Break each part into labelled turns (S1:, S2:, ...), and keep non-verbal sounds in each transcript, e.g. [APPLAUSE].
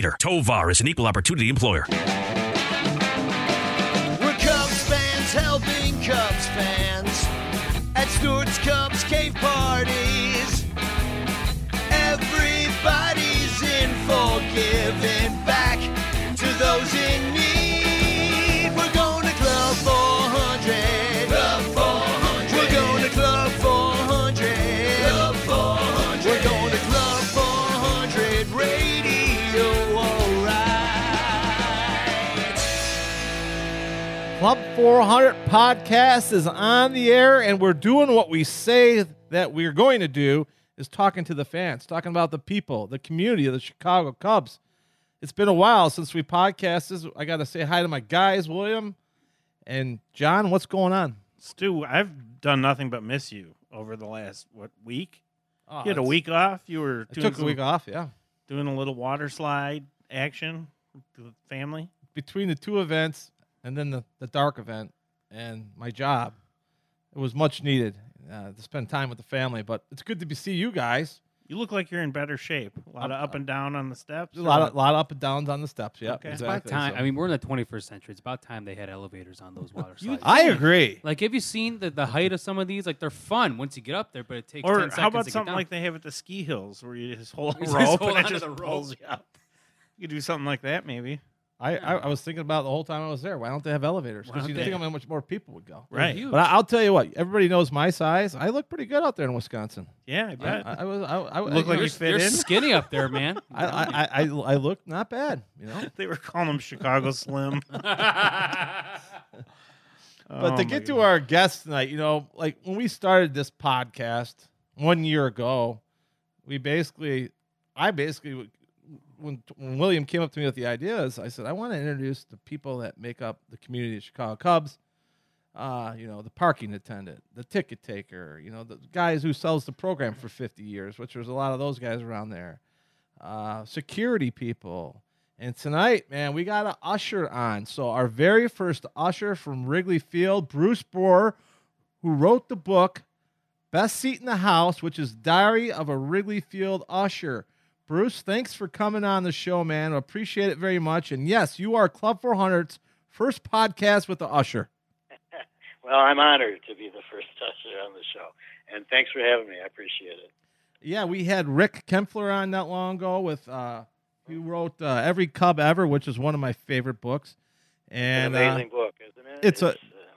S1: leader. Tovar is an equal opportunity employer.
S2: We're Cubs fans helping Cubs fans at Stewart's Cubs cave parties. Everybody's in for giving Club 400
S3: podcast is on the air, and we're doing what we say that we're going to do is talking to the fans, talking about the people, the community of the Chicago Cubs. It's been a while since we podcasted. I got to say hi to my guys, William and John. What's going on?
S4: Stu, I've done nothing but miss you over the last what week?
S3: Oh,
S4: you had a week off. You were
S3: I took a week off, yeah.
S4: doing a little water slide action with the family.
S3: Between the two events and then the, the dark event and my job, it was much needed uh, to spend time with the family. But it's good to be, see you guys.
S4: You look like you're in better shape. A lot of up and down on the steps.
S3: A lot of, lot of up and downs on the steps. Yeah,
S4: Okay.
S5: It's
S3: exactly.
S5: about time.
S3: So-
S5: I mean, we're in the 21st century. It's about time they had elevators on those water slides.
S3: I agree.
S5: like, have you seen the, the height of some of these? Like, they're fun once you get up there, but it takes
S4: or
S5: 10 seconds
S4: how about
S5: to
S4: something like they have at the ski hills where you just [LAUGHS] hold a
S5: You just
S4: rope and it just
S5: the rope.
S4: pulls you up. You could do something like that maybe.
S3: I, I, I was thinking about it the whole time I was there. Why don't they have elevators?
S5: Why
S3: Because
S5: don't
S3: you
S5: they?
S3: think how much more people would go.
S4: Right.
S3: But I, I'll tell you what. Everybody knows my size. I look pretty good out there in Wisconsin.
S4: Yeah, I
S3: I,
S4: bet.
S3: I, I was. I, I,
S4: Look like you
S5: you're,
S4: fit
S5: you're
S4: in?
S5: skinny up there, man. [LAUGHS]
S3: I, I, I, I, I look not bad. You know. [LAUGHS]
S4: they were calling them Chicago Slim. [LAUGHS]
S3: But
S4: Oh,
S3: to
S4: my
S3: get to
S4: God.
S3: our guest tonight, you know, like when we started this podcast one year ago, we basically, I basically, when, when William came up to me with the ideas, I said, I want to introduce the people that make up the community of Chicago Cubs. Uh, you know, the parking attendant, the ticket taker, you know, the guys who sells the program for 50 years, which there's a lot of those guys around there. Uh, security people. And tonight, man, we got an usher on. So our very first usher from Wrigley Field, Bruce Bohr, who wrote the book Best Seat in the House, which is Diary of a Wrigley Field Usher. Bruce, thanks for coming on the show, man. Appreciate it very much. And yes, you are Club 400's first podcast with the usher. [LAUGHS]
S6: Well, I'm honored to be the first usher on the show, and thanks for having me. I appreciate it.
S3: Yeah, we had Rick Kaempfer on not long ago with uh who wrote uh, Every Cub Ever, which is one of my favorite books. And
S6: An
S3: uh,
S6: amazing book, isn't it?
S3: it's a-
S6: uh,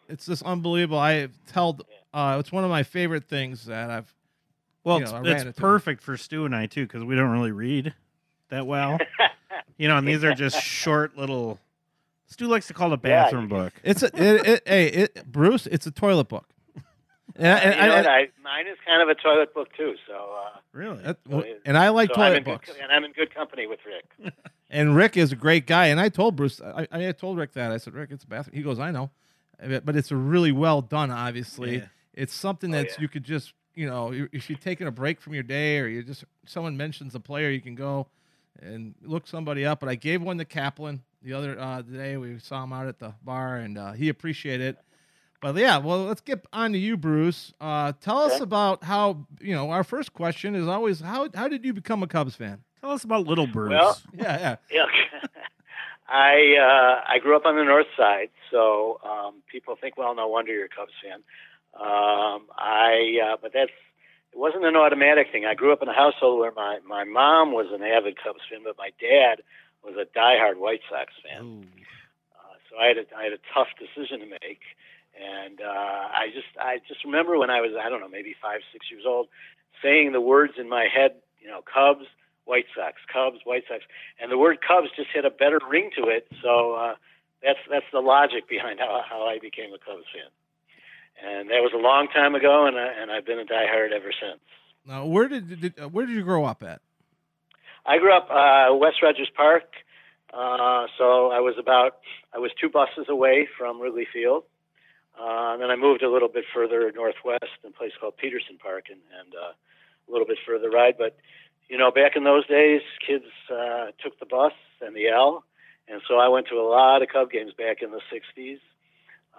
S3: it's just unbelievable. I told uh, it's one of my favorite things that I've.
S4: Well,
S3: you
S4: it's,
S3: know, I
S4: it's
S3: ran into it.
S4: perfect for Stu and I too because we don't really read that well. [LAUGHS] you know, and these are just [LAUGHS] short little. Stu likes to call it a bathroom
S6: you-
S4: book.
S3: It's a it, it, hey it, Bruce. It's a toilet book. [LAUGHS] And,
S6: you
S3: and-
S6: know
S3: and-
S6: what? I, mine is kind of a toilet book too. So, uh,
S4: Really?
S3: that-
S6: so
S3: and I like
S6: so
S3: toilet
S6: in good
S3: books.
S6: and I'm in good company with Rick.
S3: And Rick is a great guy. And I told Bruce, I, I told Rick that. I said, Rick, it's a bathroom. He goes, I know. But it's a really well done, obviously.
S4: Yeah.
S3: It's something
S6: Oh,
S3: that
S6: yeah.
S3: you could just, you know, if you're taking a break from your day or you just, someone mentions a player, you can go and look somebody up. But I gave one to Kaplan the other uh, day. We saw him out at the bar and uh, he appreciated it. But yeah, well, let's get on to you, Bruce. Uh, tell us about how, you know, our first question is always, how, how did you become a Cubs fan?
S4: Tell us about Little Bruce.
S6: Well- [LAUGHS]
S3: Yeah, yeah. [LAUGHS]
S6: Yeah. I uh, I grew up on the north side, so um, people think, well, no wonder you're a Cubs fan. Um, I uh, but that's it wasn't an automatic thing. I grew up in a household where my my mom was an avid Cubs fan, but my dad was a diehard White Sox fan. Uh, so I had a, I had a tough decision to make, and uh, I just I just remember when I was I don't know maybe five six years old, saying the words in my head, you know, Cubs, White Sox, Cubs, White Sox, and the word Cubs just had a better ring to it. So uh, that's that's the logic behind how how I became a Cubs fan, and that was a long time ago, and I, and I've been a diehard ever since.
S3: Now, where did, did uh, where did you grow up at?
S6: I grew up uh, West Rogers Park, uh, so I was about I was two buses away from Wrigley Field. Uh, and then I moved a little bit further northwest in a place called Peterson Park, and, and uh, a little bit further ride. But you know, back in those days, kids uh, took the bus and the L, and so I went to a lot of Cub games back in the '60s.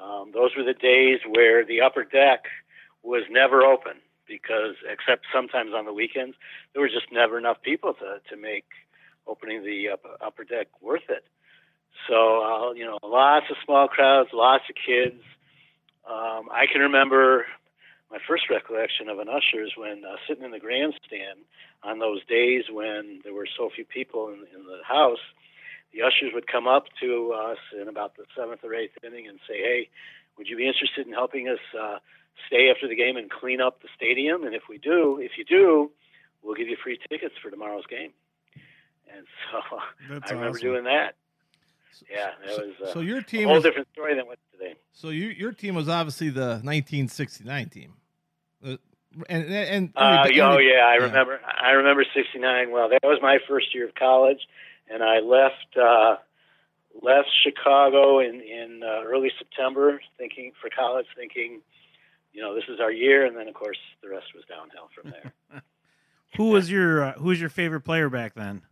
S6: Um, those were the days where the upper deck was never open because, except sometimes on the weekends, there were just never enough people to to make opening the upper, deck worth it. So, uh, you know, lots of small crowds, lots of kids. Um, I can remember my first recollection of an usher is when uh, sitting in the grandstand on those days when there were so few people in, in the house, the ushers would come up to us in about the seventh or eighth inning and say, "Hey, would you be interested in helping us uh, stay after the game and clean up the stadium? And if we do, if you do, we'll give you free tickets for tomorrow's game." And [LAUGHS] so
S4: That's
S6: I remember
S4: awesome.
S6: doing that. Yeah, that
S3: so,
S6: was uh,
S3: so your
S6: a
S3: team
S6: whole
S3: was
S6: different story than what's today.
S3: so you, your team was obviously the 1969 team. Uh, and and, and
S6: Uh, oh yeah, I
S3: yeah.
S6: remember. I remember '69. Well, that was my first year of college, and I left uh, left Chicago in in uh, early September, thinking for college, thinking, you know, this is our year, and then of course the rest was downhill from there. [LAUGHS] [LAUGHS]
S4: Who was your uh, Who was your favorite player back then?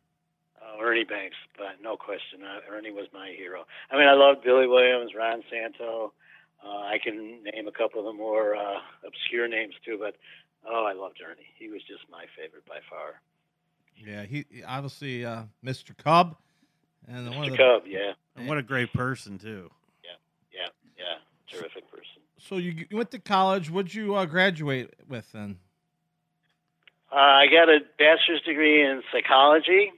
S6: uh, Ernie Banks, but no question, uh, Ernie was my hero. I mean, I loved Billy Williams, Ron Santo. Uh, I can name a couple of the more uh, obscure names too, but oh, I loved Ernie. He was just my favorite by far.
S3: Yeah, he he- obviously uh, Mr. Cub, and one of
S6: Mr.
S3: the,
S6: Cub, yeah.
S4: And what a great person too.
S6: Yeah, yeah, yeah, terrific person.
S3: So you, you went to college. What'd you uh, graduate with then?
S6: Uh, I got a bachelor's degree in psychology,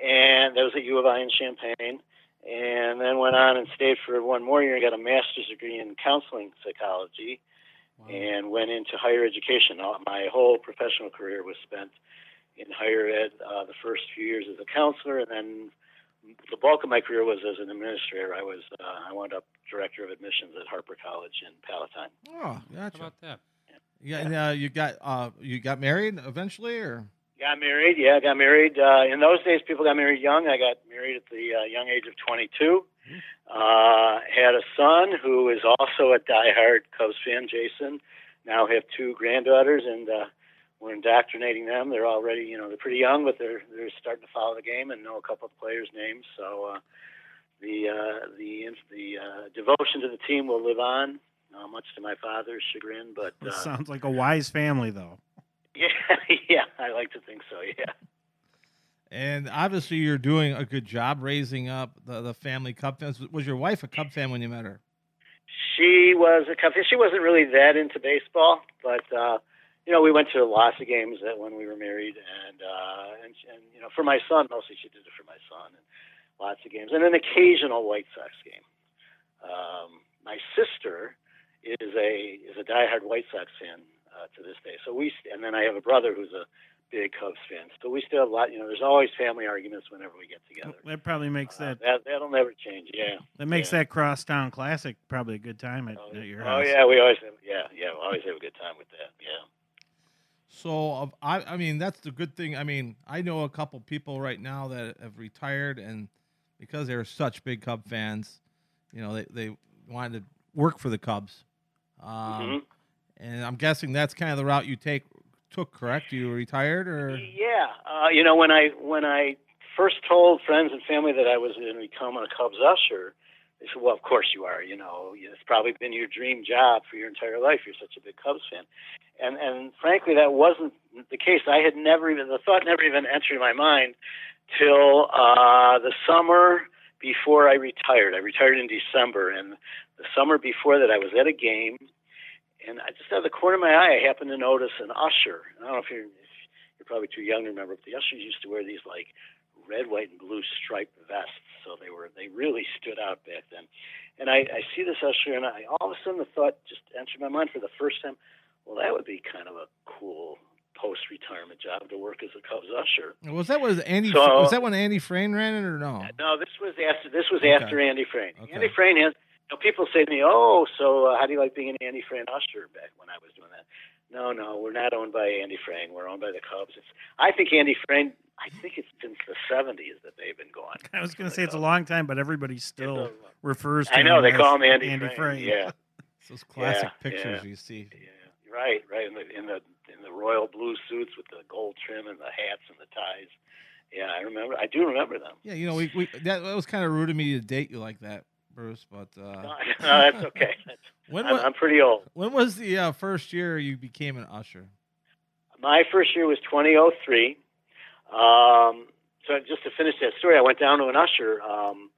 S6: and that was at U of I in Champaign. And then went on and stayed for one more year and got a master's degree in counseling psychology, and went into higher education. My whole professional career was spent in higher ed. Uh, the first few years as a counselor, and then the bulk of my career was as an administrator. I was uh, I wound up director of admissions at Harper College in Palatine.
S3: Oh,
S5: How
S3: gotcha.
S5: about that?
S3: Yeah, and uh, you got uh, you got married eventually, or
S6: Got married, yeah, got married. Uh, in those days, people got married young. I got married at the uh, young age of 22. Uh, had a son who is also a diehard Cubs fan, Jason. Now have two granddaughters, and uh, we're indoctrinating them. They're already, you know, they're pretty young, but they're they're starting to follow the game and know a couple of players' names. So uh, the uh, the the uh, devotion to the team will live on, uh, much to my father's chagrin. But
S4: This
S6: uh,
S4: sounds like a wise family, though. [LAUGHS]
S6: yeah, yeah, I like to think so. Yeah.
S3: and obviously you're doing a good job raising up the, the family Cub fans. Was your wife a Cub fan when you met her?
S6: She was a Cub fan. She wasn't really that into baseball, but uh, you know, we went to lots of games that when we were married, and uh, and and you know, for my son, mostly she did it for my son, and lots of games, and an occasional White Sox game. Um, my sister is a is a diehard White Sox fan uh, to this day. So we and then I have a brother who's a big Cubs fan. So we still have a lot. You know, there's always family arguments whenever we get together.
S4: That probably makes
S6: Uh,
S4: that
S6: that that'll never change. Yeah.
S4: that makes
S6: yeah.
S4: that crosstown classic probably a good time at,
S6: Oh,
S4: at your
S6: oh
S4: house.
S6: Oh yeah, we always have, yeah yeah we always have a good time with that. Yeah.
S3: So I I mean that's the good thing. I mean I know a couple people right now that have retired and because they're such big Cub fans, you know they they wanted to work for the Cubs. Um,
S6: Mhm.
S3: And I'm guessing that's kind of the route you take took. Correct? You retired or
S6: Yeah, uh, you know when I when I first told friends and family that I was going to become a Cubs usher, they said, "Well, of course you are. You know, it's probably been your dream job for your entire life. You're such a big Cubs fan." And and frankly, that wasn't the case. I had never even the thought never even entered my mind till uh, the summer before I retired. I retired in December, and the summer before that, I was at a game, and I just out of the corner of my eye, I happened to notice an usher. I don't know if you're you're probably too young to remember, but the ushers used to wear these like red, white, and blue striped vests, so they were they really stood out back then. And I, I see this usher, and I all of a sudden the thought just entered my mind for the first time. Well, that would be kind of a cool post-retirement job to work as a Cubs usher.
S3: was that was Andy?
S6: So-
S3: was that when Andy Frain ran it or no?
S6: No, this was after this was
S3: Okay.
S6: after Andy Frain.
S3: Okay.
S6: Andy Frain has. You know, people say to me, "Oh, so uh, how do you like being an Andy Frain usher?" Back when I was doing that. No, no, we're not owned by Andy Frain. We're owned by the Cubs. It's. I think Andy Frain. I think it's since the '70s that they've been going.
S4: I was going to say it's a long time, but everybody still
S6: It's
S4: refers to
S6: a- I know
S4: him
S6: they
S4: as
S6: call him Andy,
S4: Andy
S6: Frame.
S4: Frame.
S6: Yeah,
S3: those classic
S6: Yeah,
S3: pictures
S6: yeah.
S3: you see.
S6: yeah, right, right. In the in the in the royal blue suits with the gold trim and the hats and the ties. Yeah, I remember. I do remember them.
S3: Yeah, you know, we, we that, that was kind of rude of me to date you like that, Bruce. But uh,
S6: No, [LAUGHS] no, that's okay. That's, [LAUGHS]
S3: when
S6: I'm,
S3: wa-
S6: I'm pretty old.
S3: when was the uh, first year you became an usher?
S6: My first year was 2003. Um, so just to finish that story, I went down to an usher um,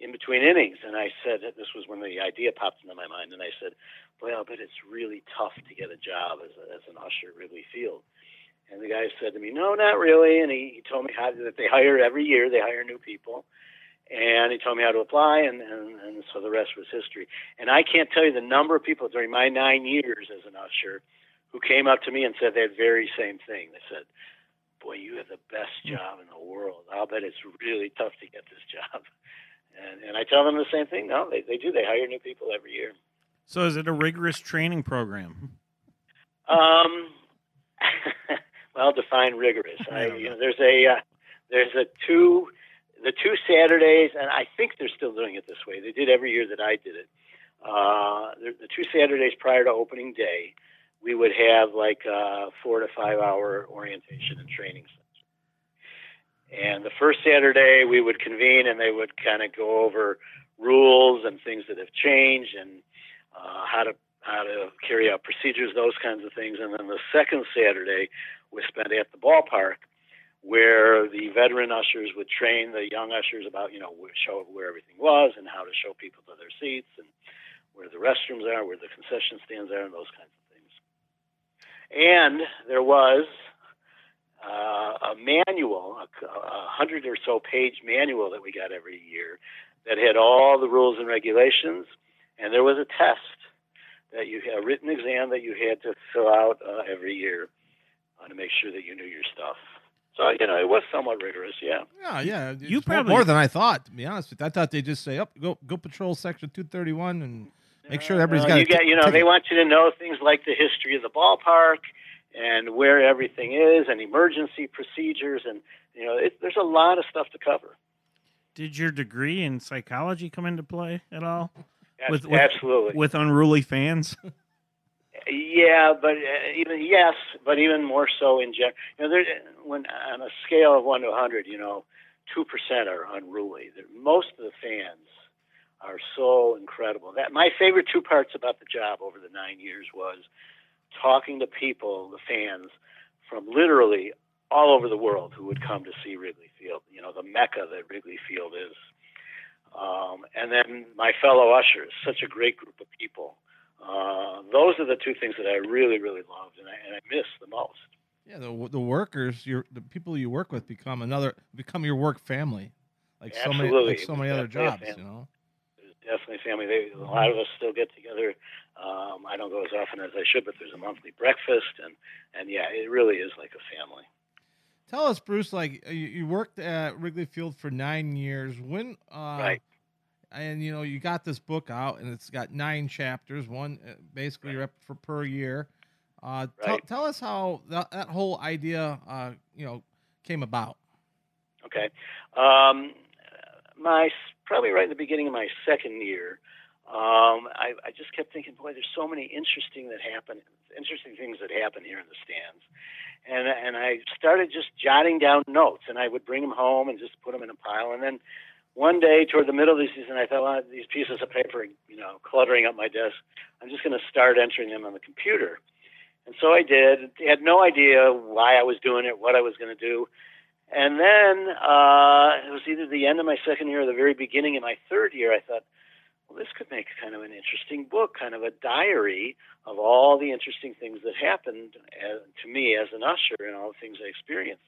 S6: in between innings, and I said this was when the idea popped into my mind, and I said, "Boy, I'll bet it's really tough to get a job as, a, as an usher at Wrigley Field." And the guy said to me, "No, not really." And he, he told me how that they hire every year; they hire new people. And he told me how to apply, and, and, and so the rest was history. And I can't tell you the number of people during my nine years as an usher who came up to me and said that very same thing. They said, "Boy, you have the best job in the world. I'll bet it's really tough to get this [LAUGHS] job." And and I tell them the same thing. No, they they do. They hire new people every year.
S4: So is it a rigorous training program?
S6: Um, [LAUGHS] well, define rigorous. I, you know, there's a uh, there's a two the two Saturdays, and I think they're still doing it this way. They did every year that I did it. Uh, the, the two Saturdays prior to opening day, we would have like a four to five hour orientation and training session. And the first Saturday, we would convene and they would kind of go over rules and things that have changed and uh, how to how to carry out procedures, those kinds of things. And then the second Saturday was spent at the ballpark, where the veteran ushers would train the young ushers about, you know, show where everything was and how to show people to their seats and where the restrooms are, where the concession stands are, and those kinds of things. And there was uh, a manual, a, a hundred or so page manual that we got every year that had all the rules and regulations, and there was a test that you had a written exam that you had to fill out uh, every year uh, to make sure that you knew your stuff. So you know it was somewhat rigorous, yeah.
S3: Yeah, yeah. it's
S4: You probably-
S3: more than I thought. To be honest with you, I thought they just say, "Up, go, go patrol section two thirty one and make sure everybody's
S6: Uh,
S3: got."
S6: you got you know they want you to know things like the history of the ballpark and where everything is and emergency procedures and you know it, there's a lot of stuff to cover.
S4: Did your degree in psychology come into play at all
S6: Ab-
S4: With- with-
S6: Absolutely.
S4: with unruly fans? [LAUGHS]
S6: Yeah, but uh, even yes, but even more so in general. You know, there when on a scale of one to hundred, you know, two percent are unruly. Most of the fans are so incredible. That my favorite two parts about the job over the nine years was talking to people, the fans, from literally all over the world who would come to see Wrigley Field. You know, the mecca that Wrigley Field is. Um, and then my fellow ushers, such a great group of people. Uh, those are the two things that I really, really loved and I, and I miss the most.
S3: Yeah, the the workers, your the people you work with become another become your work family, like so many like so many other jobs. You know.
S6: Definitely family. They, a lot of us still get together. Um, I don't go as often as I should, but there's a monthly breakfast, and and yeah, it really is like a family.
S3: Tell us, Bruce. Like you, you worked at Wrigley Field for nine years. When uh,
S6: Right.
S3: And you know you got this book out, and it's got nine chapters. One uh, basically
S6: Right.
S3: rep for per year. Uh, tell,
S6: Right.
S3: tell us how that, that whole idea, uh, you know, came about.
S6: Okay. Um, my probably right in the beginning of my second year, um, I, I just kept thinking, boy, there's so many interesting that happen, interesting things that happen here in the stands, and and I started just jotting down notes, and I would bring them home and just put them in a pile, and then one day toward the middle of the season, I thought, well, these pieces of paper, you know, cluttering up my desk, I'm just going to start entering them on the computer. And so I did. Had no idea why I was doing it, what I was going to do. And then uh, it was either the end of my second year or the very beginning of my third year. I thought, well, this could make kind of an interesting book, kind of a diary of all the interesting things that happened uh, to me as an usher and all the things I experienced.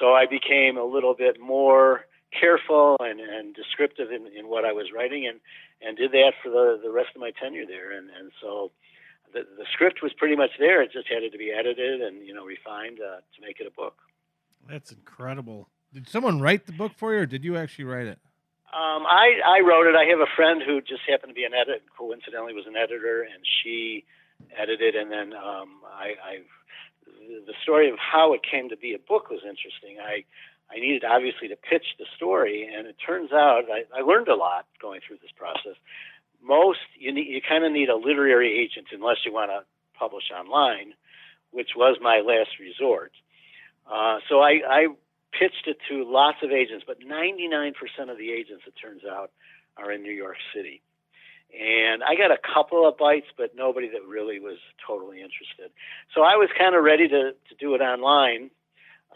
S6: So I became a little bit more careful and, and descriptive in, in what I was writing, and, and did that for the, the rest of my tenure there. And, and so the, the script was pretty much there. It just had to be edited and you know refined uh, to make it a book.
S4: That's incredible.
S3: Did someone write the book for you, or did you actually write it?
S6: Um, I, I wrote it. I have a friend who just happened to be an editor, Coincidentally, was an editor, and she edited. And then um, I, I, the story of how it came to be a book was interesting. I, I needed obviously to pitch the story, and it turns out I, I learned a lot going through this process. Most you need, you kind of need a literary agent unless you want to publish online, which was my last resort. Uh, so I, I pitched it to lots of agents, but 99% of the agents, it turns out, are in New York City. And I got a couple of bites, but nobody that really was totally interested. So I was kind of ready to, to do it online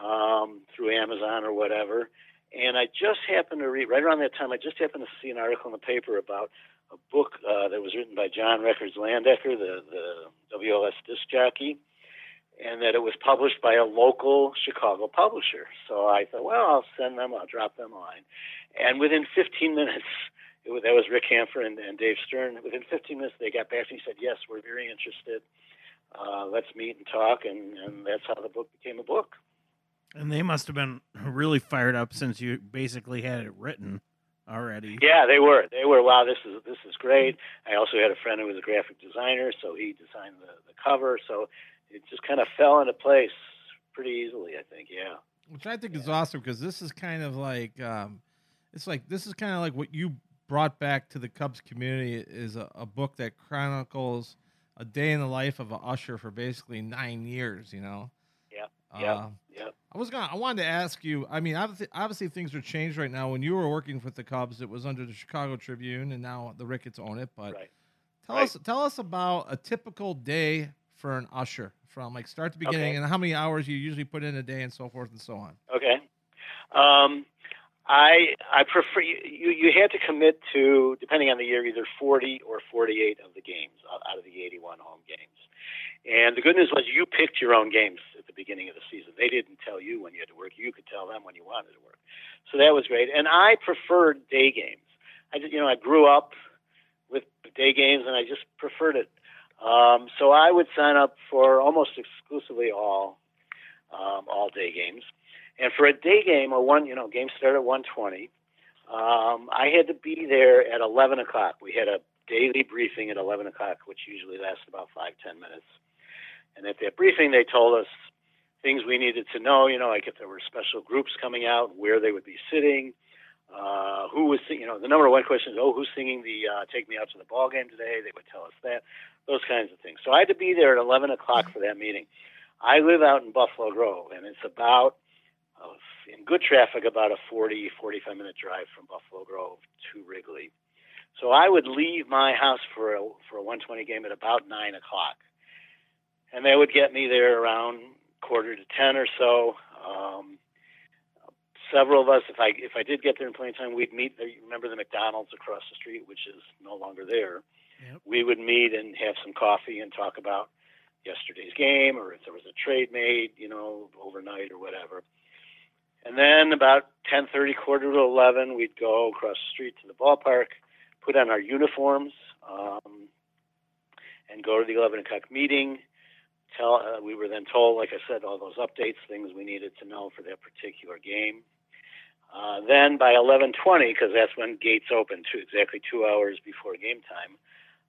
S6: um, through Amazon or whatever. And I just happened to read, right around that time, I just happened to see an article in the paper about a book uh, that was written by John Records Landecker, the, the WLS disc jockey, and that it was published by a local Chicago publisher. So I thought, well, I'll send them, I'll drop them a line. And within 15 [LAUGHS] minutes, was, that was Rick Kaempfer and, and Dave Stern. Within 15 minutes, they got back to me and said, yes, we're very interested. Uh, let's meet and talk. And, and that's how the book became a book.
S4: And they must have been really fired up since you basically had it written already.
S6: Yeah, they were. They were. Wow, this is this is great. I also had a friend who was a graphic designer, so he designed the, the cover. So it just kind of fell into place pretty easily. I think. Yeah.
S3: Which I think is awesome because this is kind of like, um, it's like this is kind of like what you brought back to the Cubs community is a, a book that chronicles a day in the life of a usher for basically nine years. You know.
S6: Yep.
S3: Uh,
S6: Yep. Yep.
S3: I was gonna. I wanted to ask you. I mean, obviously, obviously, things are changed right now. When you were working with the Cubs, it was under the Chicago Tribune, and now the Ricketts own it. But
S6: Right.
S3: tell
S6: Right.
S3: us, tell us about a typical day for an usher, from like start to beginning,
S6: Okay.
S3: and how many hours you usually put in a day, and so forth and so on.
S6: Okay. Um, I I prefer you, you. Had to commit to depending on the year either 40 or 48 of the games out out of the 81 home games. And the good news was you picked your own games at the beginning of the season. They didn't tell you when you had to work. You could tell them when you wanted to work. So that was great. And I preferred day games. I just, you know I grew up with day games and I just preferred it. Um, so I would sign up for almost exclusively all um, all day games. And for a day game, or one, you know, game started at 120. Um, I had to be there at 11 o'clock. We had a daily briefing at 11 o'clock, which usually lasts about five, ten minutes. And at that briefing, they told us things we needed to know. You know, like if there were special groups coming out, where they would be sitting, uh, who was, you know, the number one question is, oh, who's singing the uh, "Take Me Out to the Ball Game" today? They would tell us that, those kinds of things. So I had to be there at 11 o'clock for that meeting. I live out in Buffalo Grove, and it's about uh, in good traffic about a 40, 45 minute drive from Buffalo Grove to Wrigley. So I would leave my house for a for a 120 game at about nine o'clock, and they would get me there around quarter to ten or so. Um, several of us, if I if I did get there in plenty of time, we'd meet. There, you remember the McDonald's across the street, which is no longer there.
S4: Yep.
S6: We would meet and have some coffee and talk about yesterday's game, or if there was a trade made, you know, overnight or whatever. And then about 10:30, quarter to 11, we'd go across the street to the ballpark, put on our uniforms, um, and go to the 11 o'clock meeting. Tell uh, we were then told, like I said, all those updates, things we needed to know for that particular game. Uh, then by 11:20, because that's when gates open, two, exactly two hours before game time,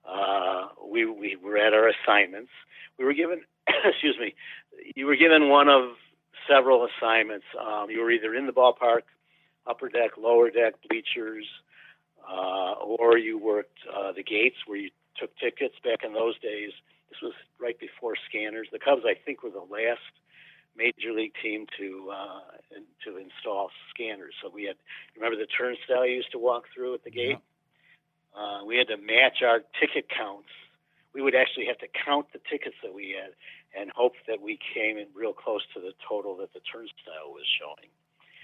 S6: uh, we we were at our assignments. We were given, [COUGHS] excuse me, you were given one of several assignments. Um, you were either in the ballpark, upper deck, lower deck, bleachers, uh, or you worked uh, the gates where you took tickets. Back in those days, this was right before scanners. The Cubs, I think, were the last major league team to uh, to install scanners. So we had, remember the turnstile you used to walk through at the gate. Uh, we had to match our ticket counts. We would actually have to count the tickets that we had and hope that we came in real close to the total that the turnstile was showing.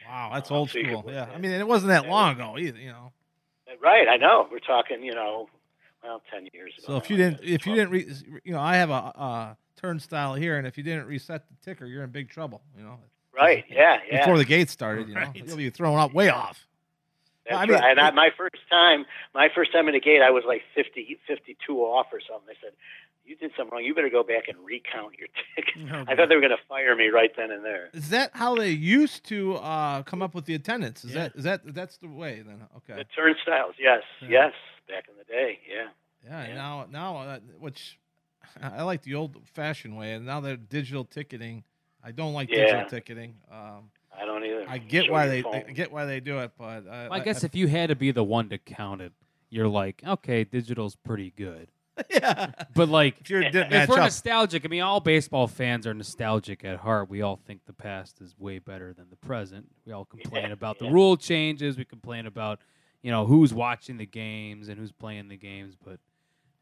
S3: Wow, that's
S6: Uh,
S3: old
S6: so could
S3: school. Yeah, I mean, it wasn't that
S6: that
S3: long ago either. You know.
S6: Right, I know. We're talking, you know, well, ten years ago.
S3: So if you didn't, if you didn't, re, you know, I have a, a turnstile here, and if you didn't reset the ticker, you're in big trouble. You know,
S6: right, yeah, yeah.
S3: before the gate started, you know, [LAUGHS]
S4: Right.
S3: you'll be thrown out way off.
S6: That's
S3: I mean,
S6: right. And I, my first time, my first time in the gate, I was like 50, 52 off or something. They said, "You did something wrong. You better go back and recount your ticket."
S4: Oh,
S6: I thought they were going to fire me right then and there.
S3: Is that how they used to uh, come up with the attendance? Is
S4: Yeah.
S3: that is that that's the way then? Okay.
S6: The turnstiles, yes,
S3: Yeah.
S6: yes, back in the day, yeah.
S3: Yeah,
S6: Yeah.
S3: now now uh, which [LAUGHS] I like the old fashioned way, and now they're digital ticketing. I don't like
S6: Yeah.
S3: digital ticketing. Um,
S6: I don't either.
S3: I get
S6: Show
S3: why they,
S6: phone.
S3: I get why they do it, but uh,
S5: I guess if you had to be the one to count it, you're like, okay, digital's pretty good. [LAUGHS]
S3: yeah,
S5: But like,
S3: if you're
S5: if
S3: match
S5: we're
S3: up,
S5: nostalgic, I mean, all baseball fans are nostalgic at heart. We all think the past is way better than the present. We all complain
S6: Yeah,
S5: about the
S6: yeah.
S5: rule changes. We complain about, you know, who's watching the games and who's playing the games. But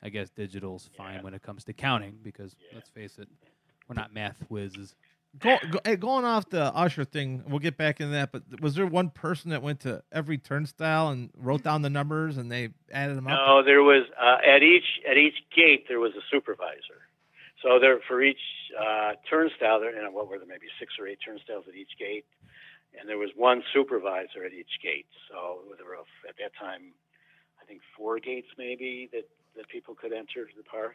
S5: I guess digital's fine
S6: Yeah.
S5: when it comes to counting because
S6: Yeah.
S5: let's face it, we're not math whizzes.
S3: Go, go, hey, going off the Usher thing, we'll get back into that. But was there one person that went to every turnstile and wrote down the numbers and they added them up?
S6: No, there was uh, at each at each gate there was a supervisor. So there for each uh, turnstile, there you know what were there maybe six or eight turnstiles at each gate, and there was one supervisor at each gate. So there were at that time, I think four gates maybe that that people could enter the park.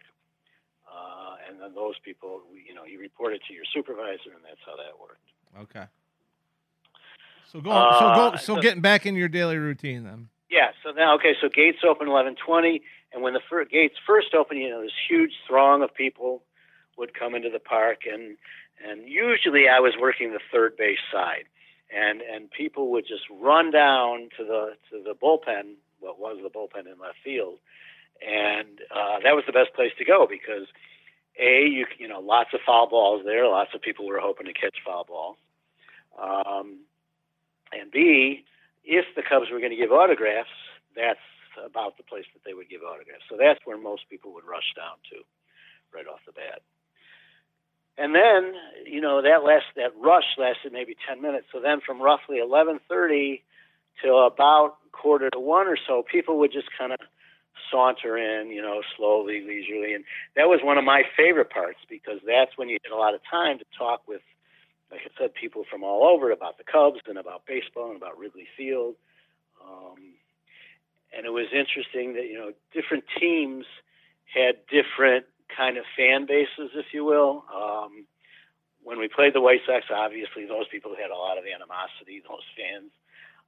S6: Uh, and then those people, you know, you reported to your supervisor, and that's how that worked.
S3: Okay. So go, so
S6: Uh,
S3: go, so
S6: so-
S3: getting back in your daily routine then.
S6: Yeah. So now, okay. So gates open eleven twenty, and when the fir- gates first open, you know, this huge throng of people would come into the park, and and usually I was working the third base side, and and people would just run down to the to the bullpen, what was the bullpen in left field, and uh, that was the best place to go because a you you know lots of foul balls there, lots of people were hoping to catch foul balls, um, and b if the Cubs were going to give autographs, that's about the place that they would give autographs. So that's where most people would rush down to, right off the bat. And then, you know, that last that rush lasted maybe ten minutes. So then, from roughly eleven thirty till about quarter to one or so, people would just kind of saunter in, you know, slowly, leisurely, and that was one of my favorite parts because that's when you had a lot of time to talk with like I said, people from all over about the Cubs and about baseball and about Wrigley Field. Um, and it was interesting that, you know, different teams had different kind of fan bases, if you will. Um, when we played the White Sox, obviously those people had a lot of animosity, those fans.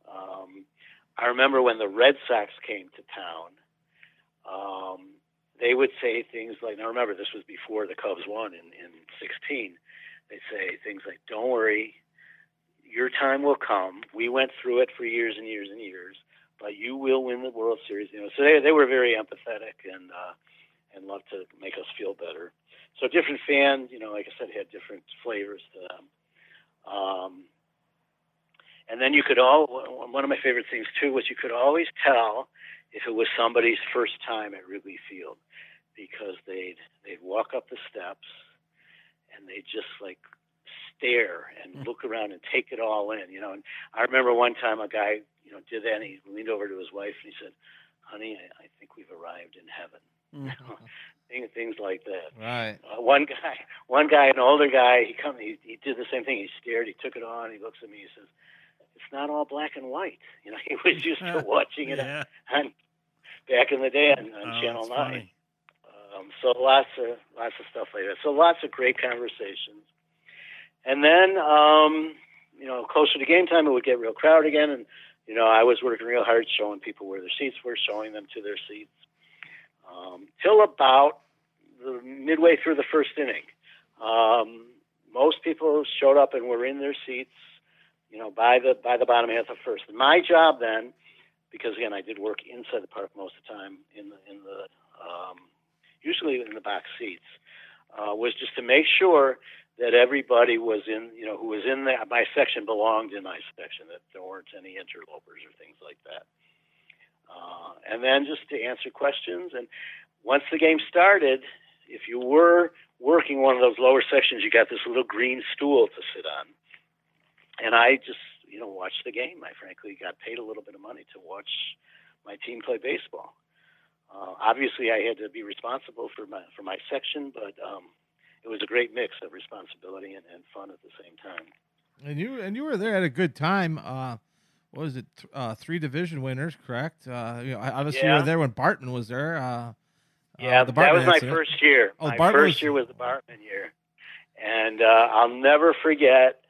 S6: Um, I remember when the Red Sox came to town, um, they would say things like, now remember, this was before the Cubs won in, in 16 they say things like, "Don't worry, your time will come. We went through it for years and years and years, but you will win the World Series." You know, so they they were very empathetic and uh, and loved to make us feel better. So different fans, you know, like I said, had different flavors to them. Um, and then you could all one of my favorite things too was you could always tell if it was somebody's first time at Wrigley Field because they'd they'd walk up the steps and they just like stare and look around and take it all in, you know. And I remember one time a guy, you know, did that and he leaned over to his wife and he said, "Honey, I, I think we've arrived in heaven." [LAUGHS] things, things like that.
S3: Right.
S6: Uh, one guy, [LAUGHS] one guy, an older guy, he come, he, he did the same thing. He stared, he took it on, he looks at me, he says, "It's not all black and white." [LAUGHS] You know, he was used to watching it
S4: yeah.
S6: on, back in the day on, on
S4: Oh,
S6: Channel Nine. Um, so lots of lots of stuff like that. So lots of great conversations. And then, um, you know, closer to game time, it would get real crowded again, and you know, I was working real hard showing people where their seats were, showing them to their seats, um, till about the midway through the first inning. Um, most people showed up and were in their seats, you know, by the by the bottom half of first. My job then, because again, I did work inside the park most of the time in the in the um, usually in the back seats, uh, was just to make sure that everybody was in, you know, who was in that my section belonged in my section, that there weren't any interlopers or things like that. Uh, and then just to answer questions. And once the game started, if you were working one of those lower sections, you got this little green stool to sit on. And I just, you know, watched the game. I frankly got paid a little bit of money to watch my team play baseball. Uh, obviously, I had to be responsible for my for my section, but um, it was a great mix of responsibility and, and fun at the same time.
S3: And you and you were there at a good time. Uh, what was it? Th- Uh, three division winners, correct? Uh, you know, obviously you were there when Bartman was there. Uh,
S6: Yeah,
S3: uh, the
S6: that was my first year.
S3: Oh,
S6: my
S3: Bartman
S6: first
S3: was-
S6: year was the Bartman year, and uh, I'll never forget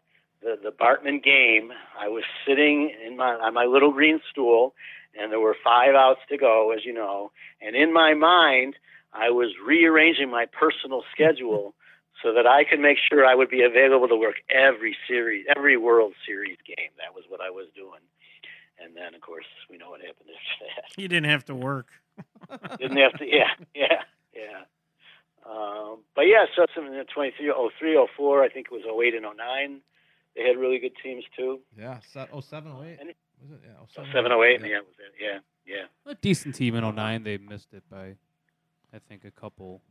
S6: the the Bartman game. I was sitting in my on my little green stool, and there were five outs to go, as you know. And in my mind, I was rearranging my personal schedule so that I could make sure I would be available to work every series, every World Series game. That was what I was doing. And then, of course, we know what happened after that. [LAUGHS]
S4: You didn't have to work. [LAUGHS]
S6: Didn't have to, yeah, yeah, yeah. Um, but yeah, so some in the 23, 03, 04, I think it was 08 and 09. They had really good teams too.
S3: Yeah, 07, 08.
S6: And it-
S3: Was it? Yeah, oh, seven,
S6: 7,
S3: oh
S6: 08, yeah, was it? yeah, yeah.
S5: A decent team in 09. They missed it by, I think, a couple,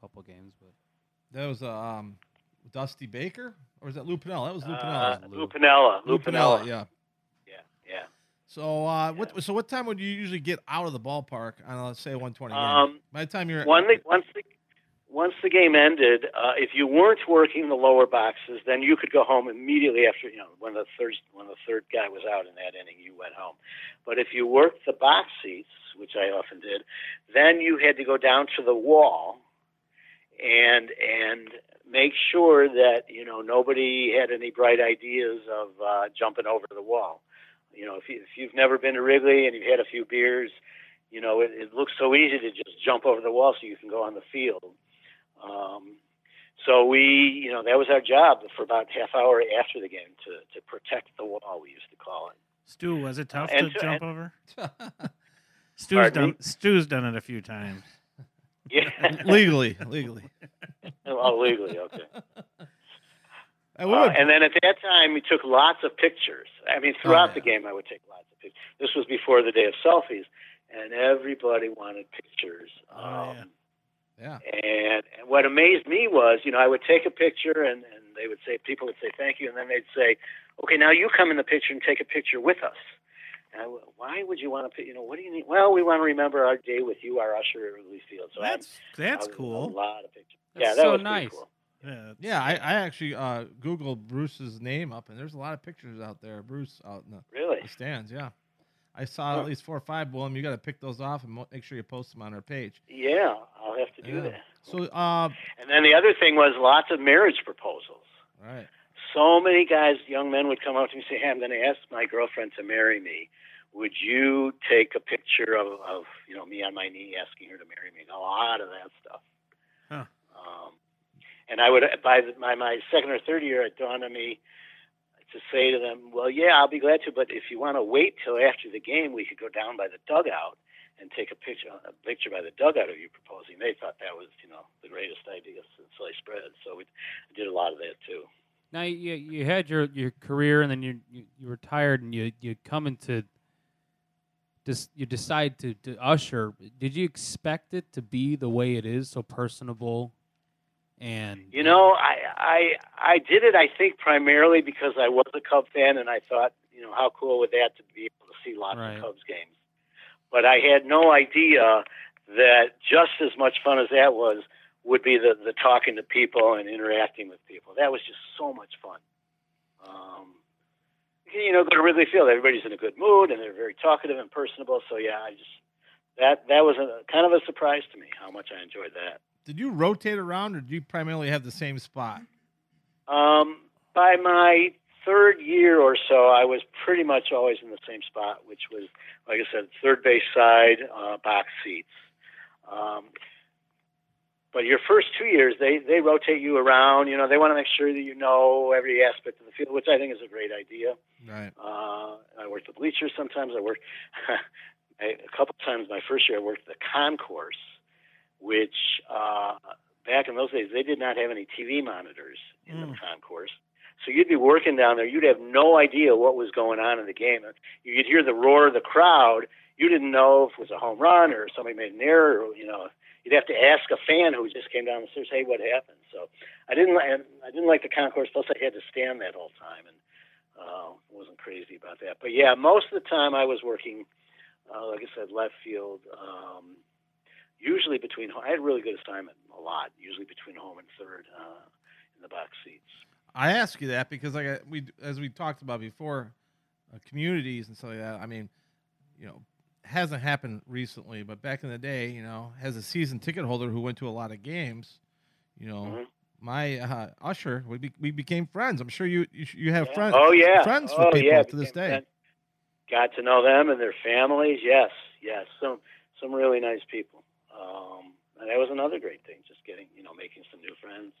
S5: couple games. But
S3: That was uh, um, Dusty Baker, or was that Lou Piniella? That was Lou
S6: Uh,
S3: Piniella.
S6: Lou Piniella.
S3: Lou Piniella, yeah.
S6: yeah, yeah.
S3: So, uh, what? So, what time would you usually get out of the ballpark on, let's say, one twenty?
S6: Um,
S3: By the time you're
S6: One the, once the once the game ended, uh, if you weren't working the lower boxes, then you could go home immediately after you know when the third when the third guy was out in that inning, you went home. But if you worked the box seats, which I often did, then you had to go down to the wall and and make sure that you know nobody had any bright ideas of uh, jumping over the wall. You know, if, you, if you've never been to Wrigley and you've had a few beers, you know it, it looks so easy to just jump over the wall so you can go on the field. Um, so we, you know, that was our job for about half hour after the game to to protect the wall. We used to call it.
S4: Stu, was it tough
S6: And
S4: to
S6: so-
S4: jump
S6: and-
S4: over? [LAUGHS] Stu's
S6: Pardon
S4: done.
S6: me?
S4: Stu's done it a few times.
S6: Yeah, [LAUGHS]
S3: legally, legally.
S6: oh, legally, okay.
S3: And
S6: Uh, and then at that time, we took lots of pictures. I mean, throughout
S3: Oh,
S6: the game, I would take lots of pictures. This was before the day of selfies, and everybody wanted pictures.
S4: Oh, yeah.
S6: Um,
S3: yeah.
S6: And, and what amazed me was, you know, I would take a picture, and, and they would say, people would say thank you, and then they'd say, okay, now you come in the picture and take a picture with us. And I, w- why would you want to, put, you know, what do you need? Well, we want to remember our day with you, our usher at Wrigley Field. So I
S4: That's that's
S6: I was- A
S4: cool.
S6: lot of pictures.
S5: That's
S6: yeah, that
S5: so
S6: was pretty
S5: nice.
S6: Cool.
S4: Yeah,
S3: Yeah, I, I actually uh, Googled Bruce's name up, and there's a lot of pictures out there. Bruce out in the,
S6: Really?
S3: the stands. Yeah, I saw
S6: Huh.
S3: at least four or five. William, you got to pick those off and mo- make sure you post them on our page.
S6: Yeah, I'll have to do
S3: Yeah.
S6: that.
S3: So, uh,
S6: And then the other thing was lots of marriage proposals.
S3: all right.
S6: So many guys, young men, would come up to me and say, "Hey, I'm going to ask my girlfriend to marry me. Would you take a picture of, of you know me on my knee asking her to marry me?" A lot of that stuff.
S4: Huh.
S6: Um, and I would by the, my my second or third year, it dawned on me to say to them, "Well, yeah, I'll be glad to, but if you want to wait till after the game, we could go down by the dugout." And take a picture, a picture by the dugout of you proposing. They thought that was, you know, the greatest idea since sliced bread. So we did a lot of that too.
S5: Now you you had your, your career, and then you, you you retired, and you you come into. Just you decide to, to usher. Did you expect it to be the way it is, so personable, and
S6: You know, I I I did it. I think primarily because I was a Cub fan, and I thought, you know, how cool would that to be able to see lots
S5: Right.
S6: of Cubs games. But I had no idea that just as much fun as that was would be the the talking to people and interacting with people. That was just so much fun. Um, you know, go to Wrigley Field. Everybody's in a good mood, and they're very talkative and personable. So yeah, I just that that was a kind of a surprise to me how much I enjoyed that.
S3: Did you rotate around, or did you primarily have the same spot?
S6: Um, by my third year or so, I was pretty much always in the same spot, which was, like I said, third base side, uh, box seats. Um, but your first two years, they they rotate you around. You know, they want to make sure that you know every aspect of the field, which I think is a great idea.
S3: Right.
S6: Uh, I worked the bleachers sometimes. I worked [LAUGHS] a couple times. My first year, I worked the concourse, which uh, back in those days they did not have any TV monitors in the
S4: Mm.
S6: concourse. So you'd be working down there. You'd have no idea what was going on in the game. You'd hear the roar of the crowd. You didn't know if it was a home run or somebody made an error. Or, you know, you'd have to ask a fan who just came down the stairs, "Hey, what happened?" So I didn't. I didn't like the concourse. Plus, I had to stand that whole time, and uh, wasn't crazy about that. But yeah, most of the time I was working, uh, like I said, left field. Um, usually between. I had really good assignment a lot. Usually between home and third uh, in the box seats.
S3: I ask you that because, like we, as we talked about before, uh, communities and stuff like that. I mean, you know, hasn't happened recently, but back in the day, you know, as a season ticket holder who went to a lot of games, you know,
S6: Mhm.
S3: my uh, usher, we be, we became friends. I'm sure you you, you have
S6: Yeah.
S3: friends.
S6: Oh yeah,
S3: friends
S6: oh,
S3: with people
S6: yeah.
S3: to this day.
S6: friends. Got to know them and their families. Yes, yes. Some some really nice people. Um, and that was another great thing. Just getting you know making some new friends.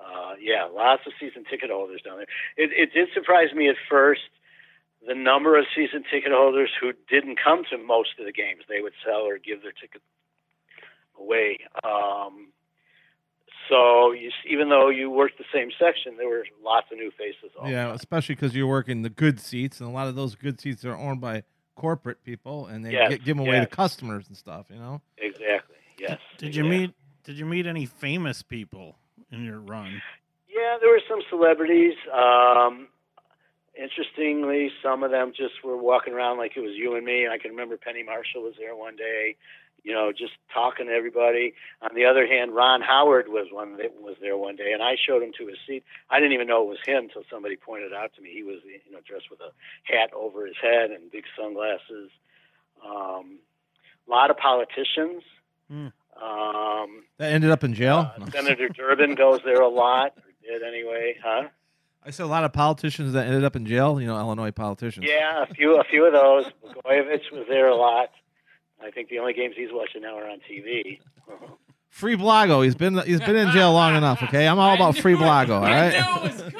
S6: Uh, yeah, lots of season ticket holders down there. It, it did surprise me at first the number of season ticket holders who didn't come to most of the games. They would sell or give their ticket away. Um, so you, even though you worked the same section, there were lots of new faces. All
S3: Yeah,
S6: time.
S3: especially because you're working the good seats, and a lot of those good seats are owned by corporate people, and they
S6: Yes,
S3: get, give them away
S6: yes.
S3: to customers and stuff. You know.
S6: exactly. Yes.
S4: Did you
S6: Yeah.
S4: meet Did you meet any famous people in your run?
S6: Yeah, there were some celebrities. Um, interestingly, some of them just were walking around like it was you and me. I can remember Penny Marshall was there one day, you know, just talking to everybody. On the other hand, Ron Howard was one that was there one day, and I showed him to his seat. I didn't even know it was him until somebody pointed out to me. He was, you know, dressed with a hat over his head and big sunglasses. Um, a lot of politicians.
S4: Hmm.
S6: Um,
S3: That ended up in jail.
S6: uh, Senator Durbin goes there a lot, or did anyway, huh?
S3: I said a lot of politicians that ended up in jail. You know, Illinois politicians.
S6: Yeah, a few, a few of those. Blagojevich was there a lot. I think the only games he's watching now are on TV.
S3: Free Blago. He's been he's been in jail long enough. Okay, I'm all about free Blago. All right.
S5: I knew it was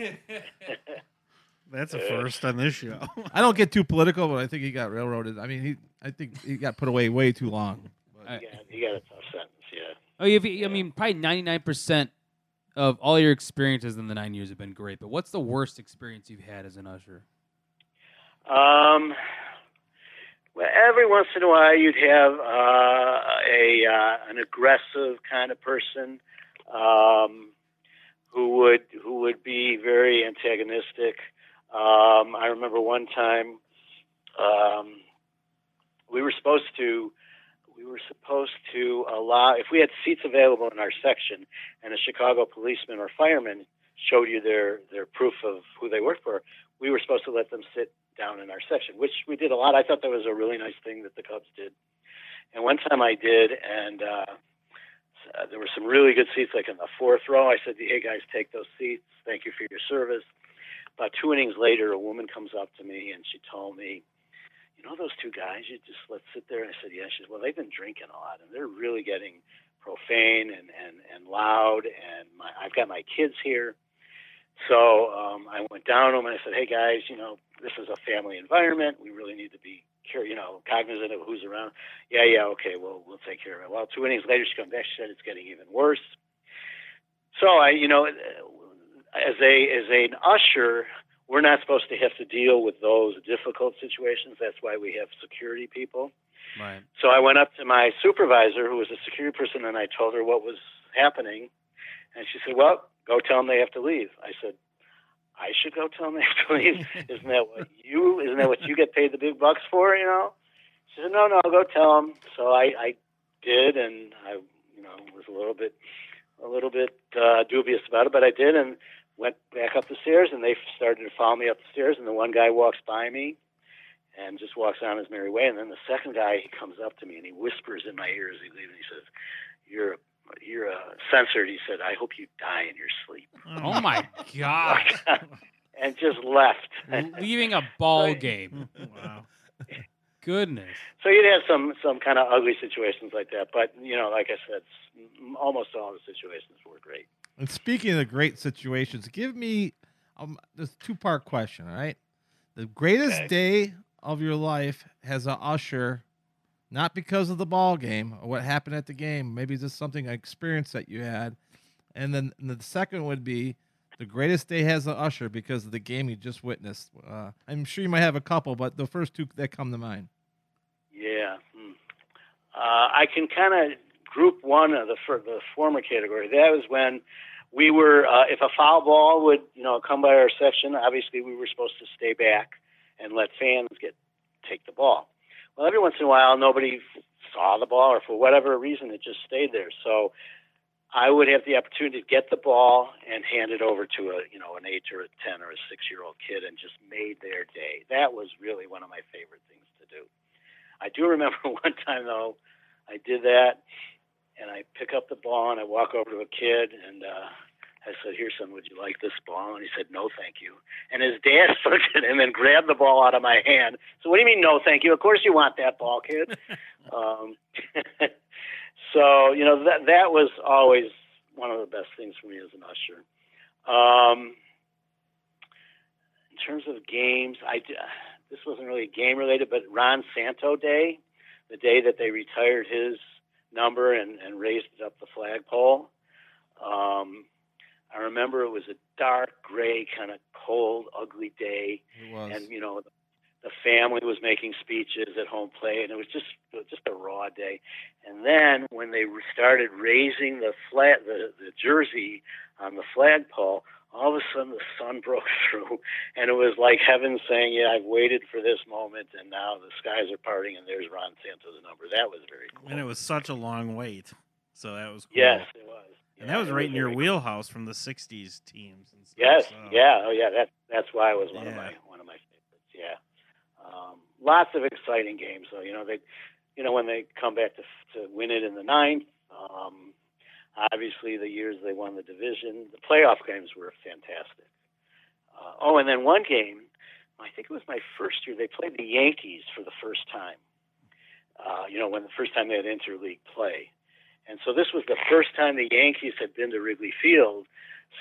S5: coming. [LAUGHS]
S4: That's a first on this show.
S3: I don't get too political, but I think he got railroaded. I mean, he I think he got put away way too long.
S5: I-
S6: Yeah, he got a tough sentence. Yeah.
S5: Oh, if you, I mean, probably ninety nine percent of all your experiences in the nine years have been great. But what's the worst experience you've had as an usher?
S6: Um, well, every once in a while, you'd have uh, a uh, an aggressive kind of person um, who would who would be very antagonistic. Um, I remember one time um, we were supposed to we were supposed to allow if we had seats available in our section, and a Chicago policeman or fireman showed you their their proof of who they worked for, we were supposed to let them sit down in our section, which we did a lot. I thought that was a really nice thing that the Cubs did. And one time I did, and uh, uh, there were some really good seats, like in the fourth row. I said, "Hey guys, take those seats. Thank you for your service." About two innings later, a woman comes up to me and she told me, "You know those two guys? You just let's sit there." And I said, "Yeah." She said, "Well, they've been drinking a lot, and they're really getting profane and and and loud. And my, I've got my kids here." So um, I went down to them and I said, "Hey guys, you know this is a family environment. We really need to be care, you know, cognizant of who's around." Yeah, yeah, okay, well we'll take care of it. Well, two innings later, she comes back. She said it's getting even worse. So I, you know, as a as an usher, we're not supposed to have to deal with those difficult situations. That's why we have security people.
S5: Right.
S6: So I went up to my supervisor, who was a security person, and I told her what was happening. And she said, "Well, go tell them they have to leave." I said, "I should go tell them they have to leave. [LAUGHS] isn't that what you? Isn't that what you get paid the big bucks for? You know?" She said, "No, no, go tell them." So I, I did, and I, you know, was a little bit, a little bit uh, dubious about it, but I did, and went back up the stairs, and they started to follow me up the stairs, and the one guy walks by me, and just walks on his merry way. And then the second guy, he comes up to me and he whispers in my ear as he leaves. And he says, "You're a, you're a censored." He said, "I hope you die in your sleep."
S5: Oh my god! [LAUGHS]
S6: and just left.
S5: Leaving a ball
S6: Right.
S5: game. [LAUGHS]
S4: wow.
S5: Goodness.
S6: so you'd have some some kind of ugly situations like that. But you know, like I said, s- m- almost all the situations were great.
S3: And speaking of great situations, give me um, this two part question. All right, the greatest
S6: Okay.
S3: day of your life has an usher, not because of the ball game or what happened at the game. Maybe just something an experience that you had, and then and the second would be the greatest day has an usher because of the game you just witnessed. Uh, I'm sure you might have a couple, but the first two that come to mind.
S6: Yeah. Hmm. Uh, I can kind of group one of the the former category. That was when we were, uh, if a foul ball would, you know, come by our section, obviously we were supposed to stay back and let fans get take the ball. Well, every once in a while, nobody saw the ball, or for whatever reason, it just stayed there. So I would have the opportunity to get the ball and hand it over to a, you know, an eight or a ten or a six year old kid, and just made their day. That was really one of my favorite things to do. I do remember [LAUGHS] one time though, I did that, and I pick up the ball and I walk over to a kid and uh, I said, "Here, son, would you like this ball?" And he said, "No, thank you." And his dad [LAUGHS] looked at him and grabbed the ball out of my hand. So, what do you mean, no, thank you? Of course you want that ball, kid. [LAUGHS] um, [LAUGHS] so, you know that that was always one of the best things for me as an usher. Um, in terms of games, I this wasn't really game related, but Ron Santo Day, the day that they retired his number and, and raised it up the flagpole. Um, I remember it was a dark gray, kind of cold, ugly day. And you know the family was making speeches at home plate and it was just it was just a raw day. And then when they started raising the flat the, the jersey on the flagpole all of a sudden the sun [LAUGHS] broke through and it was like heaven saying yeah i've waited for this moment and now the skies are parting and there's ron santo's the number that was very cool
S4: And it was such a long wait. So that was cool.
S6: yes it was
S4: And
S6: Yeah,
S4: that was right in your
S6: very
S4: wheelhouse from the 60s teams and stuff.
S6: Yes,
S4: so-
S6: yeah, oh yeah, that that's why it was one of my one of my favorites. Yeah, um, lots of exciting games. So you know they, you know when they come back to to win it in the ninth. Um, obviously, the years they won the division, the playoff games were fantastic. Uh, oh, and then one game, I think it was my first year. They played the Yankees for the first time. Uh, you know when the first time they had interleague play, and so this was the first time the Yankees had been to Wrigley Field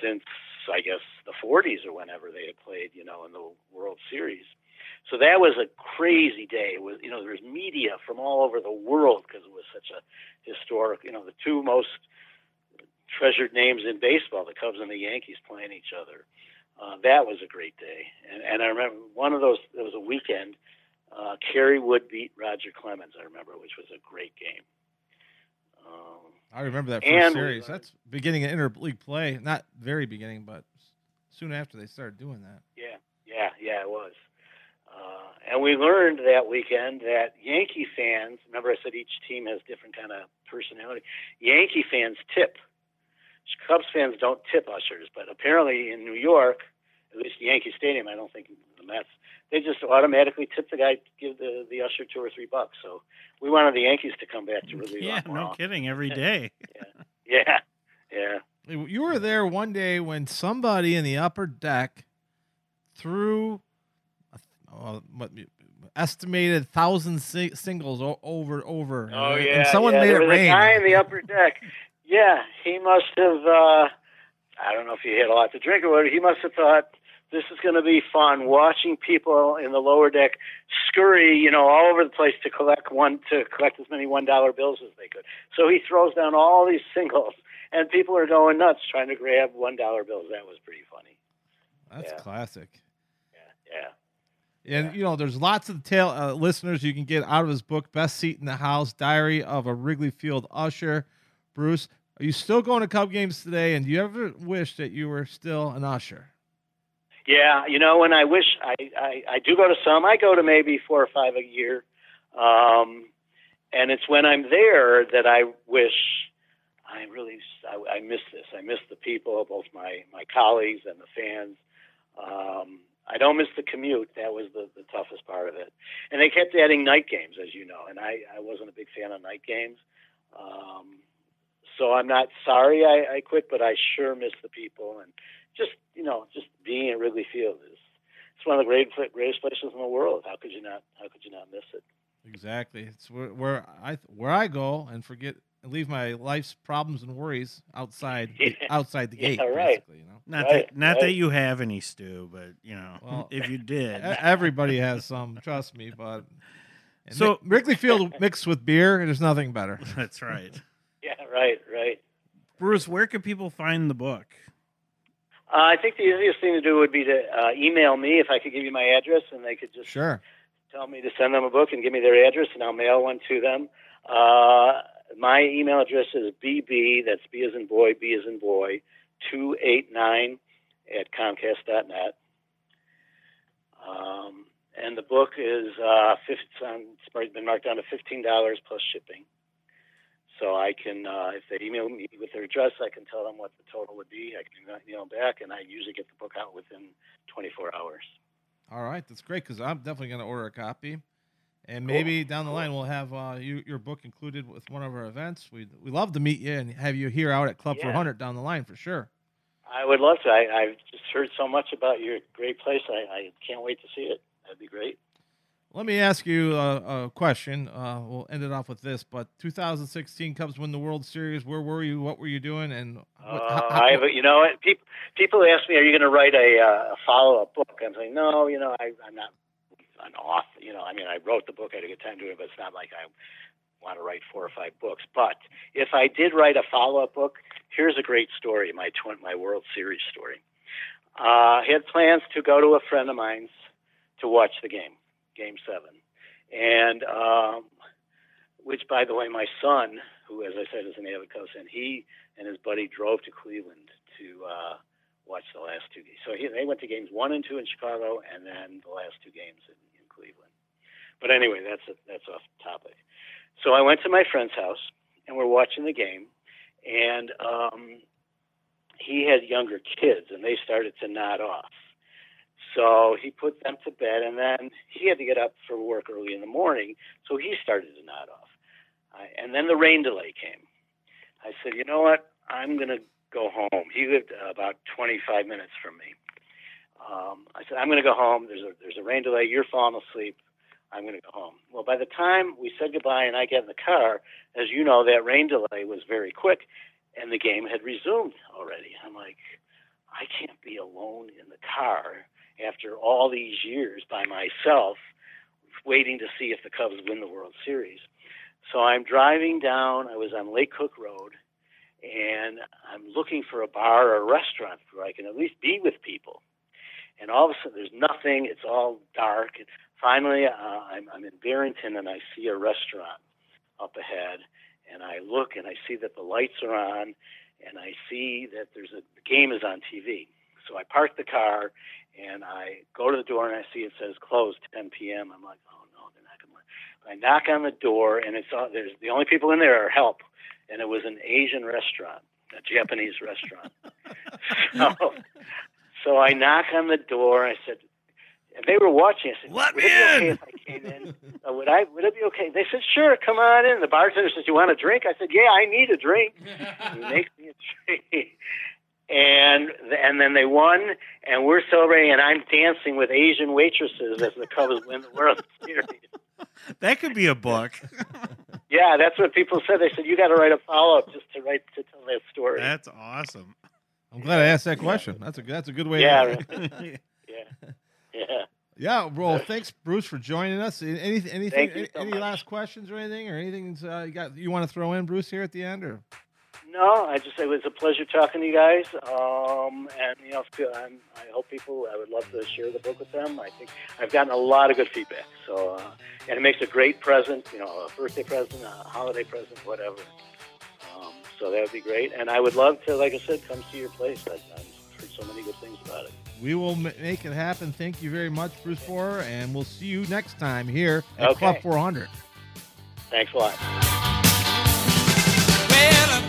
S6: since I guess the 40s or whenever they had played, you know, in the World Series. So that was a crazy day. It was, you know, there was media from all over the world because it was such a historic, you know, the two most treasured names in baseball, the Cubs and the Yankees playing each other. Uh, that was a great day. And, and I remember one of those, it was a weekend, uh, Kerry Wood beat Roger Clemens, I remember, which was a great game. Um,
S3: I remember that first series. That's beginning of interleague play. Not very beginning, but soon after they started doing that.
S6: Yeah, yeah, yeah, it was. Uh, and we learned that weekend that Yankee fans. Remember, I said each team has different kind of personality. Yankee fans tip. Cubs fans don't tip ushers, but apparently in New York, at least Yankee Stadium, I don't think the Mets. They just automatically tip the guy, give the the usher two or three bucks. So we wanted the Yankees to come back to Wrigley.
S4: Yeah, no
S6: often.
S4: kidding. Every [LAUGHS] day.
S6: Yeah, yeah.
S3: You were there one day when somebody in the upper deck threw a, uh, estimated thousand si- singles o- over over.
S6: Oh
S3: and
S6: yeah,
S3: someone
S6: yeah.
S3: made
S6: there
S3: it
S6: was
S3: rain.
S6: a guy in the upper deck. [LAUGHS] Yeah, he must have. uh I don't know if he had a lot to drink or what. He must have thought this is going to be fun. Watching people in the lower deck scurry, you know, all over the place to collect one to collect as many one dollar bills as they could. So he throws down all these singles, and people are going nuts trying to grab one dollar bills. That was pretty funny.
S3: That's
S6: Yeah.
S3: classic.
S6: Yeah, yeah.
S3: And you know, there's lots of tail uh, listeners you can get out of his book, Best Seat in the House: Diary of a Wrigley Field Usher. Bruce, are you still going to Cub games today? And do you ever wish that you were still an usher?
S6: Yeah, you know, and I wish I, I I do go to some. I go to maybe four or five a year, um, and it's when I'm there that I wish I really I, I miss this. I miss the people, both my my colleagues and the fans. Um, I don't miss the commute. That was the the toughest part of it. And they kept adding night games, as you know, and I I wasn't a big fan of night games. Um, so I'm not sorry I, I quit, but I sure miss the people and just you know just being at Wrigley Field is it's one of the great greatest places in the world. How could you not How could you not miss it?
S3: Exactly. It's where, where I where I go and forget and leave my life's problems and worries outside the- [LAUGHS]
S6: Yeah.
S3: outside the
S6: Yeah,
S3: gate.
S6: right.
S3: Basically, you know.
S4: Not
S6: Right,
S4: that not that you have any stew, but you know,
S3: Well, [LAUGHS]
S4: if you did.
S3: Everybody has some, trust me. But and
S4: So-
S3: Wrigley Field mixed with beer, there's nothing better. [LAUGHS]
S4: That's right. [LAUGHS]
S6: Yeah, right, right.
S4: Bruce, where can people find the book?
S6: Uh, I think the easiest thing to do would be to uh, email me if I could give you my address, and they could just
S3: Sure.
S6: tell me to send them a book and give me their address, and I'll mail one to them. Uh, my email address is bb, that's B as in boy, B as in boy, 289 at comcast.net. Um, and the book is uh, 50, it's been marked down to $15 plus shipping. So I can, uh, if they email me with their address, I can tell them what the total would be. I can email them back, and I usually get the book out within 24 hours.
S3: All right, that's great because I'm definitely going to order a copy, and maybe down the line we'll have uh, you, your book included with one of our events. We we love to meet you and have you here out at Club
S6: Yeah.
S3: 400 down the line for sure.
S6: I would love to. I, I've just heard so much about your great place. I, I can't wait to see it. That'd be great.
S3: Let me ask you a, a question. Uh, we'll end it off with this. But 2016 Cubs win the World Series. Where were you? What were you doing? And what,
S6: Uh,
S3: how- how-
S6: I you know, people people ask me, "Are you going to write a, uh, a follow up book?" I'm saying, "No, you know, I, I'm not an author. You know, I mean, I wrote the book, I had a good time doing it, but it's not like I want to write four or five books. But if I did write a follow up book, here's a great story, my tw- my World Series story. Uh, I had plans to go to a friend of mine's to watch the game, Game Seven, and um, which, by the way, my son, who, as I said, is an avid Cubs fan, he and his buddy drove to Cleveland to uh, watch the last two games. So he, they went to games one and two in Chicago, and then the last two games in, in Cleveland. But anyway, that's a, that's off topic. So I went to my friend's house, and we're watching the game, and um, he had younger kids, and they started to nod off. So he put them to bed, and then he had to get up for work early in the morning, so he started to nod off. I, and then the rain delay came. I said, you know what? I'm going to go home. He lived uh, about 25 minutes from me. Um, I said, I'm going to go home. There's a there's a rain delay. You're falling asleep. I'm going to go home. Well, by the time we said goodbye and I get in the car, as you know, that rain delay was very quick, and the game had resumed already. I'm like, I can't be alone in the car after all these years by myself, waiting to see if the Cubs win the World Series. So I'm driving down. I was on Lake Cook Road, and I'm looking for a bar or a restaurant where I can at least be with people. And all of a sudden, there's nothing. It's all dark. And finally, uh, I'm, I'm in Barrington, and I see a restaurant up ahead. And I look, and I see that the lights are on, and I see that there's a the game is on TV. So I park the car, and I go to the door, and I see it says closed 10 p.m. I'm like, oh no, they're not going to. I knock on the door, and it's all, there's the only people in there are help, and it was an Asian restaurant, a Japanese restaurant. [LAUGHS] so, so I knock on the door. I said, and they were watching. I said,
S3: Let
S6: would
S3: me
S6: it be okay if I came in? Uh, would I? Would it be okay? They said, sure, come on in. The bartender says, you want a drink? I said, yeah, I need a drink. [LAUGHS] he makes me a drink. And and then they won, and we're celebrating, and I'm dancing with Asian waitresses as the Cubs win the World [LAUGHS] Series.
S4: That could be a book. [LAUGHS]
S6: Yeah, that's what people said. They said you got to write a follow up just to write to tell that story.
S4: That's awesome.
S3: I'm glad I asked that question. That's a that's a good way.
S6: yeah,
S3: to,
S6: right. yeah, [LAUGHS] yeah.
S3: yeah. Well, thanks, Bruce, for joining us. Any anything? Any
S6: so
S3: any last questions or anything, or anything uh, you got you want to throw in, Bruce, here at the end, or?
S6: No, I just it was a pleasure talking to you guys. Um, and you know, I'm, I hope people. I would love to share the book with them. I think I've gotten a lot of good feedback. So, uh, and it makes a great present. You know, a birthday present, a holiday present, whatever. Um, so that would be great. And I would love to, like I said, come see your place. I, I've heard so many good things about it.
S3: We will ma- make it happen. Thank you very much, Bruce Borer, and we'll see you next time here at
S6: Okay.
S3: Club 400.
S6: Thanks a lot.
S2: Well,